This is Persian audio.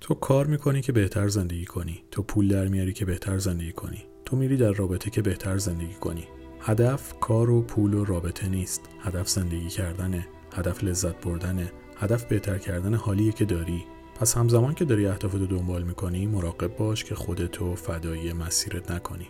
تو کار می‌کنی که بهتر زندگی کنی. تو پول در میاری که بهتر زندگی کنی. تو میری در رابطه که بهتر زندگی کنی. هدف کار و پول و رابطه نیست. هدف زندگی کردنه. هدف لذت بردنه. هدف بهتر کردن حالیه که داری. پس همزمان که داری اهدافتو دنبال می‌کنی مراقب باش که خودتو فدایی مسیرت نکنی.